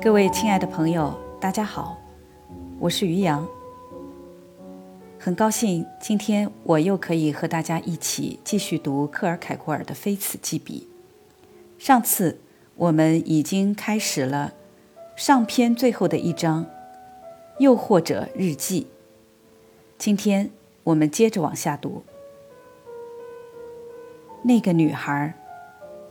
各位亲爱的朋友，大家好，我是于洋。很高兴今天我又可以和大家一起继续读克尔凯郭尔的《非此即彼》。上次我们已经开始了上篇最后的一章“又或者日记”。今天我们接着往下读。那个女孩，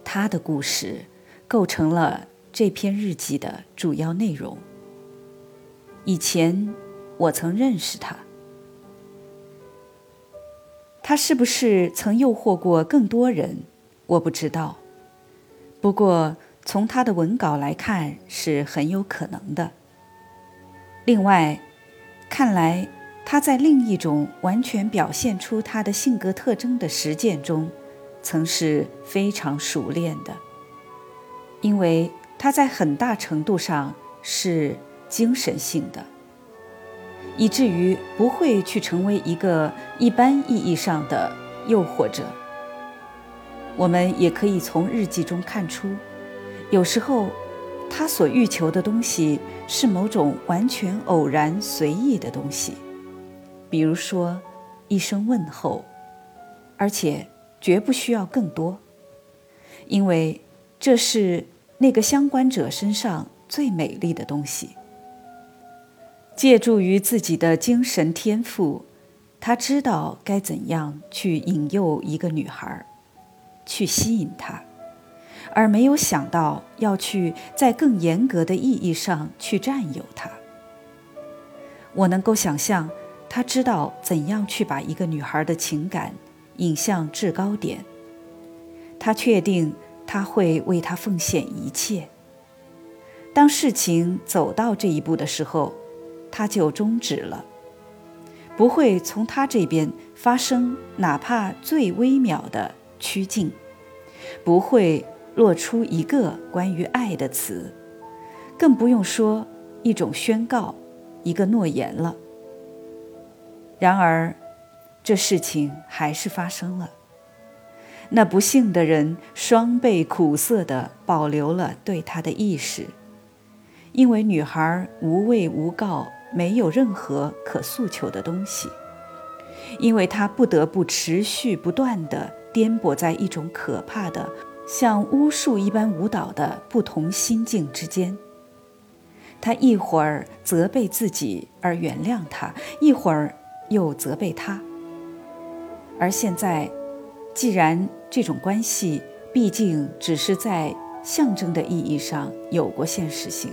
她的故事构成了这篇日记的主要内容。以前我曾认识他，他是不是曾诱惑过更多人，我不知道。不过从他的文稿来看，是很有可能的。另外，看来他在另一种完全表现出他的性格特征的实践中。曾是非常熟练的，因为他在很大程度上是精神性的，以至于不会去成为一个一般意义上的诱惑者。我们也可以从日记中看出，有时候他所欲求的东西是某种完全偶然随意的东西，比如说一声问候，而且。绝不需要更多，因为这是那个相关者身上最美丽的东西。借助于自己的精神天赋，他知道该怎样去引诱一个女孩，去吸引她，而没有想到要去在更严格的意义上去占有她。我能够想象，他知道怎样去把一个女孩的情感。引向制高点。他确定他会为他奉献一切。当事情走到这一步的时候，他就终止了，不会从他这边发生哪怕最微渺的趋近，不会落出一个关于爱的词，更不用说一种宣告、一个诺言了。然而。这事情还是发生了。那不幸的人双倍苦涩地保留了对他的意识，因为女孩无畏无告，没有任何可诉求的东西，因为她不得不持续不断地颠簸在一种可怕的、像巫术一般舞蹈的不同心境之间。她一会儿责备自己而原谅他，一会儿又责备他。而现在，既然这种关系毕竟只是在象征的意义上有过现实性，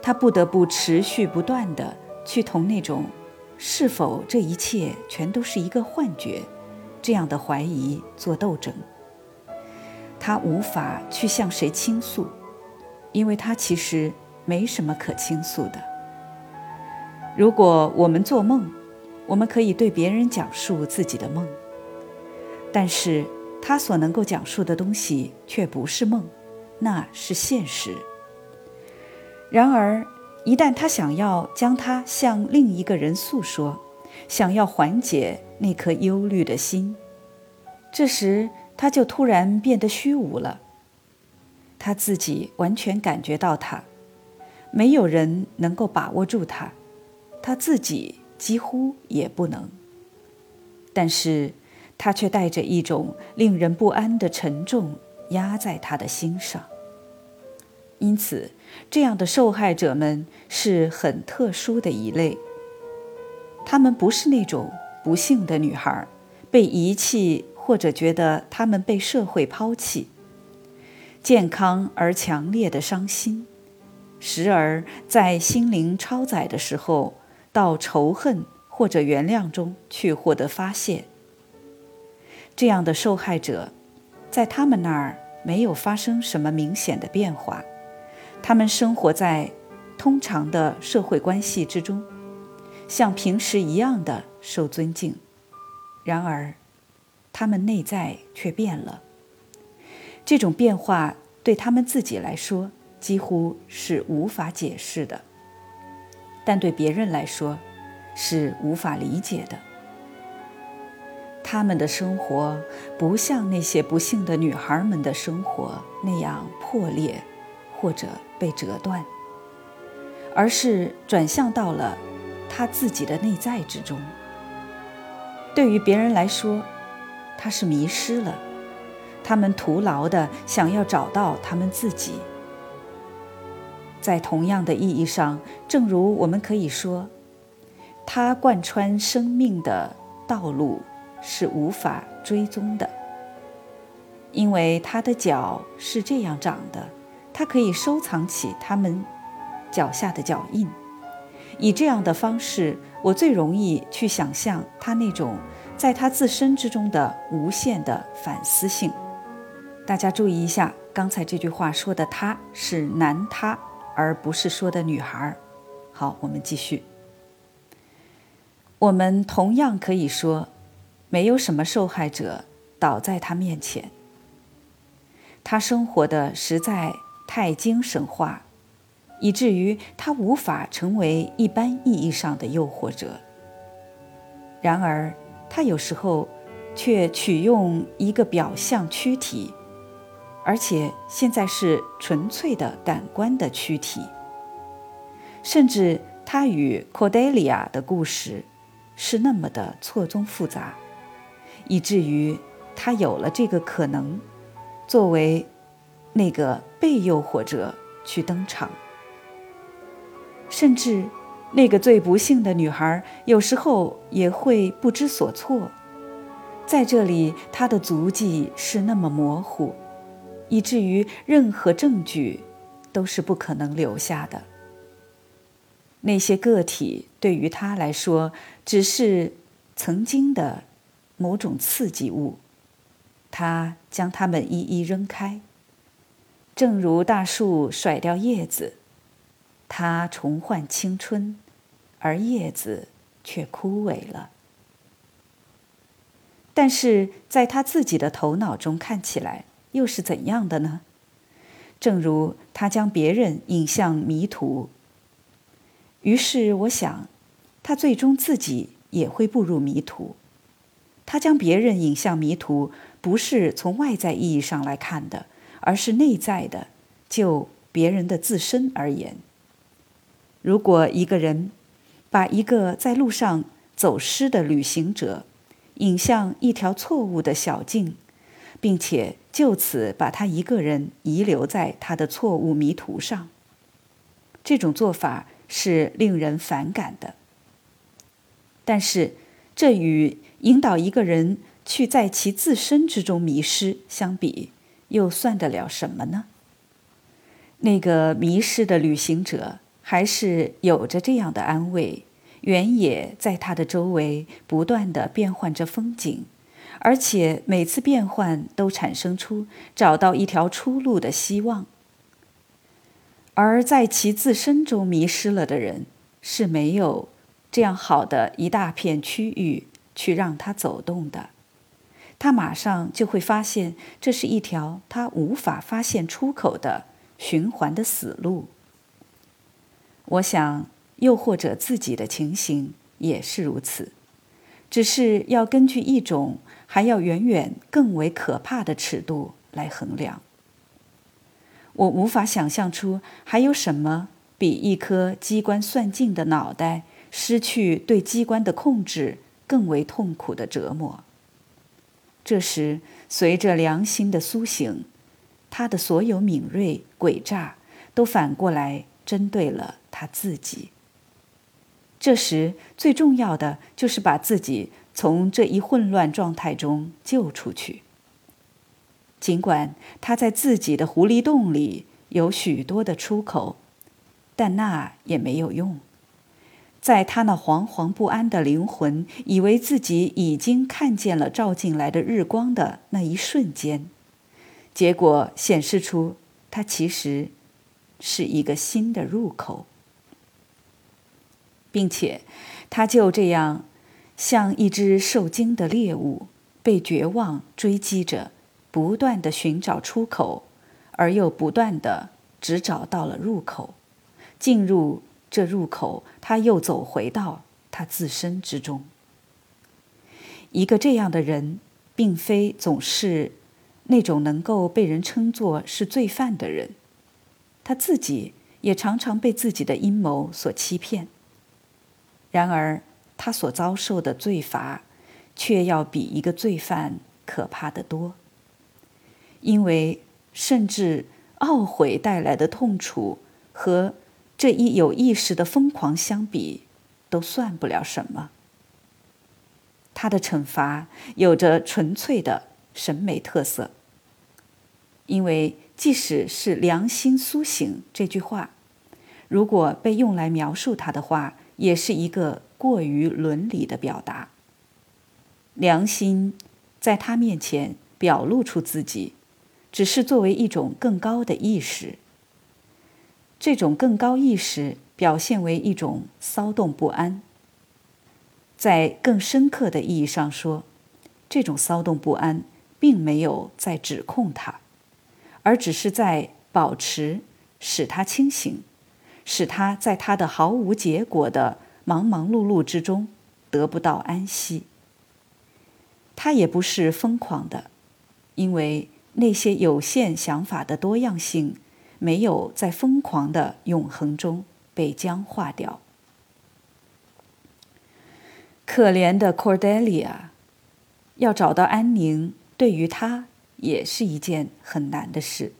他不得不持续不断地去同那种是否这一切全都是一个幻觉这样的怀疑做斗争。他无法去向谁倾诉，因为他其实没什么可倾诉的。如果我们做梦，我们可以对别人讲述自己的梦。但是他所能够讲述的东西却不是梦，那是现实。然而，一旦他想要将它向另一个人诉说，想要缓解那颗忧虑的心，这时他就突然变得虚无了。他自己完全感觉到他，没有人能够把握住他，他自己几乎也不能。但是。他却带着一种令人不安的沉重压在他的心上。因此，这样的受害者们是很特殊的一类。他们不是那种不幸的女孩，被遗弃或者觉得他们被社会抛弃。健康而强烈的伤心，时而在心灵超载的时候，到仇恨或者原谅中去获得发泄。这样的受害者，在他们那儿没有发生什么明显的变化，他们生活在通常的社会关系之中，像平时一样的受尊敬。然而，他们内在却变了。这种变化对他们自己来说几乎是无法解释的，但对别人来说是无法理解的。他们的生活不像那些不幸的女孩们的生活那样破裂，或者被折断。而是转向到了他自己的内在之中。对于别人来说，他是迷失了，他们徒劳的想要找到他们自己。在同样的意义上，正如我们可以说，他贯穿生命的道路是无法追踪的，因为他的脚是这样长的，他可以收藏起他们脚下的脚印。以这样的方式，我最容易去想象他那种在他自身之中的无限的反思性。大家注意一下，刚才这句话说的“他”是男他。而不是说的女孩。好，我们继续。我们同样可以说，没有什么受害者倒在他面前。他生活的实在太精神化，以至于他无法成为一般意义上的诱惑者。然而，他有时候却取用一个表象躯体。而且现在是纯粹的感官的躯体，甚至他与 Cordelia 的故事是那么的错综复杂，以至于他有了这个可能，作为那个被诱惑者去登场。甚至那个最不幸的女孩有时候也会不知所措，在这里她的足迹是那么模糊。以至于任何证据都是不可能留下的。那些个体对于他来说只是曾经的某种刺激物，他将它们一一扔开，正如大树甩掉叶子，它重焕青春，而叶子却枯萎了。但是在他自己的头脑中看起来。又是怎样的呢？正如他将别人引向迷途，于是我想，他最终自己也会步入迷途。他将别人引向迷途，不是从外在意义上来看的，而是内在的，就别人的自身而言。如果一个人把一个在路上走失的旅行者引向一条错误的小径，并且就此把他一个人遗留在他的错误迷途上。这种做法是令人反感的。但是，这与引导一个人去在其自身之中迷失相比，又算得了什么呢？那个迷失的旅行者还是有着这样的安慰：原野在他的周围不断的变换着风景。而且每次变换都产生出找到一条出路的希望，而在其自身中迷失了的人是没有这样好的一大片区域去让他走动的，他马上就会发现这是一条他无法发现出口的循环的死路。我想，又或者自己的情形也是如此，只是要根据一种。还要远远更为可怕的尺度来衡量。我无法想象出还有什么比一颗机关算尽的脑袋失去对机关的控制更为痛苦的折磨。这时，随着良心的苏醒，他的所有敏锐诡诈都反过来针对了他自己。这时，最重要的就是把自己。从这一混乱状态中救出去。尽管他在自己的狐狸洞里有许多的出口，但那也没有用。在他那惶惶不安的灵魂以为自己已经看见了照进来的日光的那一瞬间，结果显示出它其实是一个新的入口，并且他就这样。像一只受惊的猎物，被绝望追击着，不断的寻找出口，而又不断的只找到了入口。进入这入口，他又走回到他自身之中。一个这样的人，并非总是那种能够被人称作是罪犯的人，他自己也常常被自己的阴谋所欺骗。然而，他所遭受的罪罚，却要比一个罪犯可怕得多。因为，甚至懊悔带来的痛楚和这一有意识的疯狂相比，都算不了什么。他的惩罚有着纯粹的审美特色，因为即使是“良心苏醒”这句话，如果被用来描述他的话，也是一个过于伦理的表达。良心在他面前表露出自己，只是作为一种更高的意识。这种更高意识表现为一种骚动不安。在更深刻的意义上说，这种骚动不安并没有在指控他，而只是在保持使他清醒，使他在他的毫无结果的忙忙碌碌之中得不到安息。他也不是疯狂的，因为那些有限想法的多样性没有在疯狂的永恒中被僵化掉。可怜的 Cordelia，要找到安宁，对于他也是一件很难的事。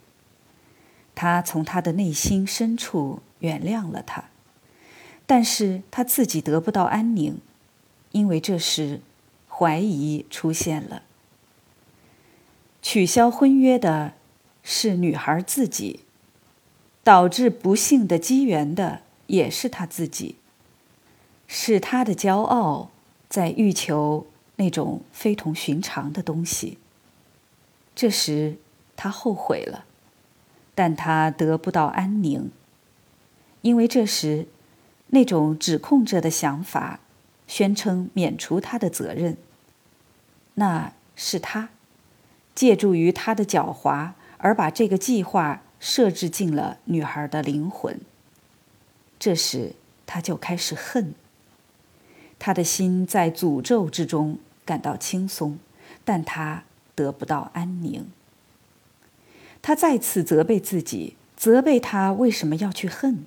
他从他的内心深处原谅了他，但是他自己得不到安宁，因为这时怀疑出现了。取消婚约的是女孩自己，导致不幸的机缘的也是他自己，是他的骄傲。在欲求那种非同寻常的东西。这时，他后悔了，但他得不到安宁，因为这时，那种指控者的想法宣称免除他的责任。那是他借助于他的狡猾而把这个计划设置进了女孩的灵魂。这时，他就开始恨。他的心在诅咒之中感到轻松，但他得不到安宁。他再次责备自己，责备他为什么要去恨，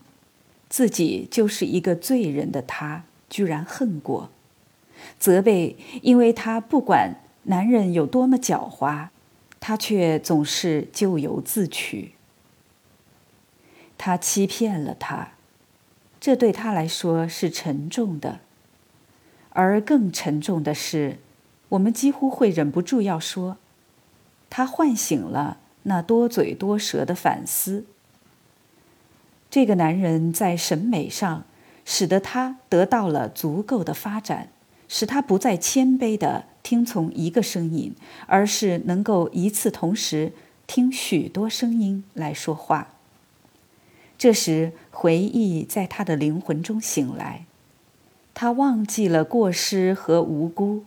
自己就是一个罪人的他居然恨过，责备，因为他不管男人有多么狡猾，他却总是咎由自取。他欺骗了他，这对他来说是沉重的。而更沉重的是，我们几乎会忍不住要说，他唤醒了那多嘴多舌的反思。这个男人在审美上，使得他得到了足够的发展，使他不再谦卑的听从一个声音，而是能够一次同时听许多声音来说话。这时，回忆在他的灵魂中醒来。他忘记了过失和无辜，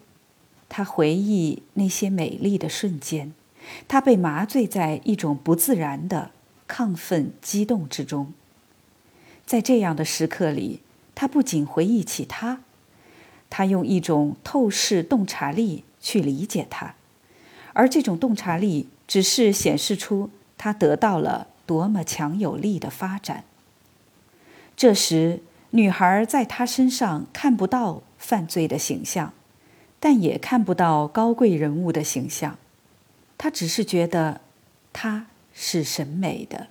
他回忆那些美丽的瞬间，他被麻醉在一种不自然的亢奋激动之中。在这样的时刻里，他不仅回忆起他，他用一种透视洞察力去理解他，而这种洞察力只是显示出他得到了多么强有力的发展。这时。女孩在他身上看不到犯罪的形象，但也看不到高贵人物的形象。她只是觉得他是审美的。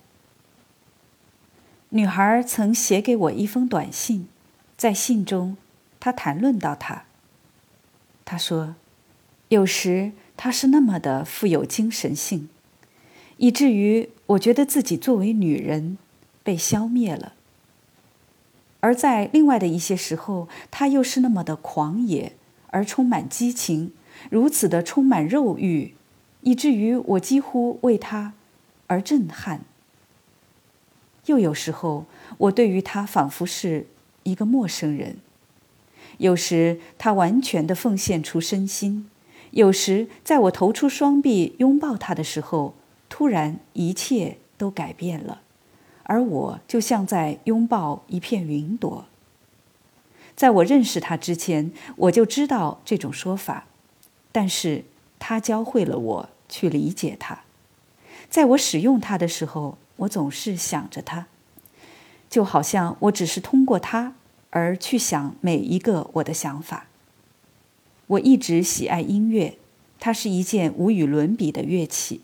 女孩曾写给我一封短信，在信中，她谈论到他。她说：“有时他是那么的富有精神性，以至于我觉得自己作为女人被消灭了。”而在另外的一些时候，他又是那么的狂野而充满激情，如此的充满肉欲，以至于我几乎为他而震撼。又有时候，我对于他仿佛是一个陌生人；有时他完全的奉献出身心；有时在我投出双臂拥抱他的时候，突然一切都改变了。而我就像在拥抱一片云朵。在我认识他之前，我就知道这种说法，但是他教会了我去理解他。在我使用它的时候，我总是想着它。就好像我只是通过它而去想每一个我的想法。我一直喜爱音乐，它是一件无与伦比的乐器，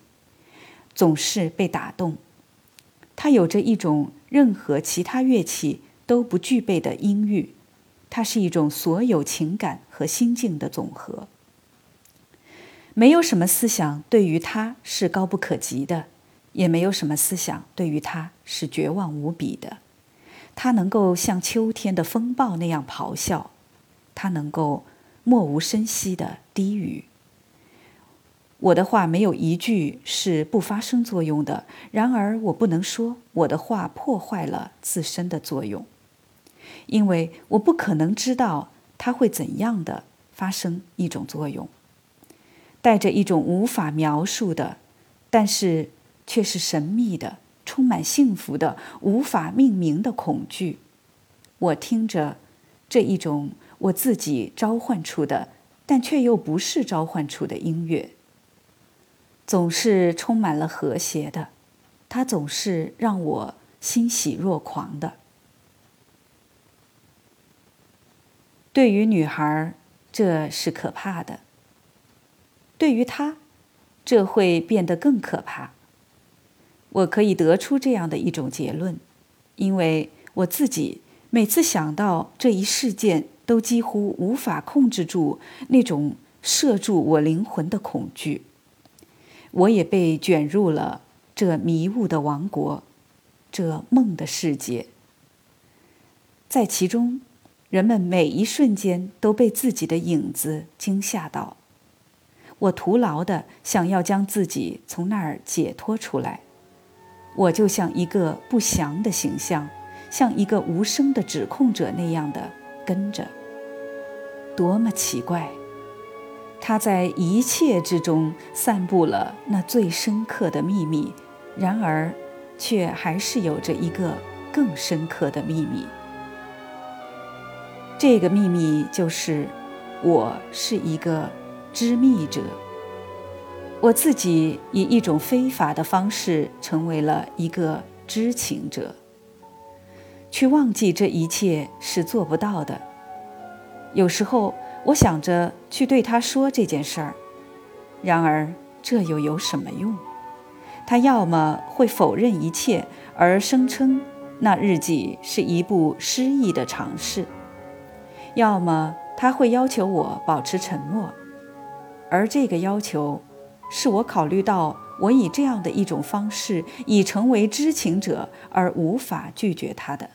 总是被打动。它有着一种任何其他乐器都不具备的音域，它是一种所有情感和心境的总和。没有什么思想对于它是高不可及的，也没有什么思想对于它是绝望无比的。它能够像秋天的风暴那样咆哮，它能够默无声息的低语。我的话没有一句是不发生作用的，然而我不能说我的话破坏了自身的作用，因为我不可能知道它会怎样的发生一种作用，带着一种无法描述的，但是却是神秘的、充满幸福的、无法命名的恐惧。我听着这一种我自己召唤出的，但却又不是召唤出的音乐。总是充满了和谐的，它总是让我欣喜若狂的。对于女孩，这是可怕的；对于她，这会变得更可怕。我可以得出这样的一种结论，因为我自己每次想到这一事件，都几乎无法控制住那种摄住我灵魂的恐惧。我也被卷入了这迷雾的王国，这梦的世界。在其中，人们每一瞬间都被自己的影子惊吓到。我徒劳的想要将自己从那儿解脱出来，我就像一个不祥的形象，像一个无声的指控者那样的跟着。多么奇怪！他在一切之中散布了那最深刻的秘密，然而，却还是有着一个更深刻的秘密。这个秘密就是，我是一个知密者。我自己以一种非法的方式成为了一个知情者。去忘记这一切是做不到的。有时候。我想着去对他说这件事儿，然而这又有什么用？他要么会否认一切，而声称那日记是一部失意的尝试；要么他会要求我保持沉默，而这个要求是我考虑到我以这样的一种方式已成为知情者而无法拒绝他的。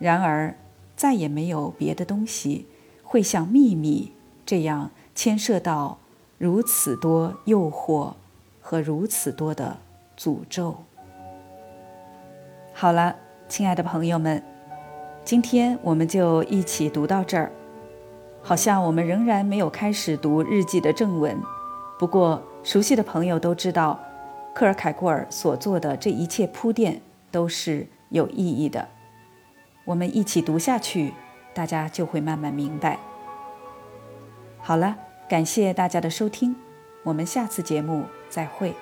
然而，再也没有别的东西。会像秘密这样牵涉到如此多诱惑和如此多的诅咒。好了，亲爱的朋友们，今天我们就一起读到这儿。好像我们仍然没有开始读日记的正文，不过熟悉的朋友都知道，克尔凯郭尔所做的这一切铺垫都是有意义的。我们一起读下去。大家就会慢慢明白。好了，感谢大家的收听，我们下次节目再会。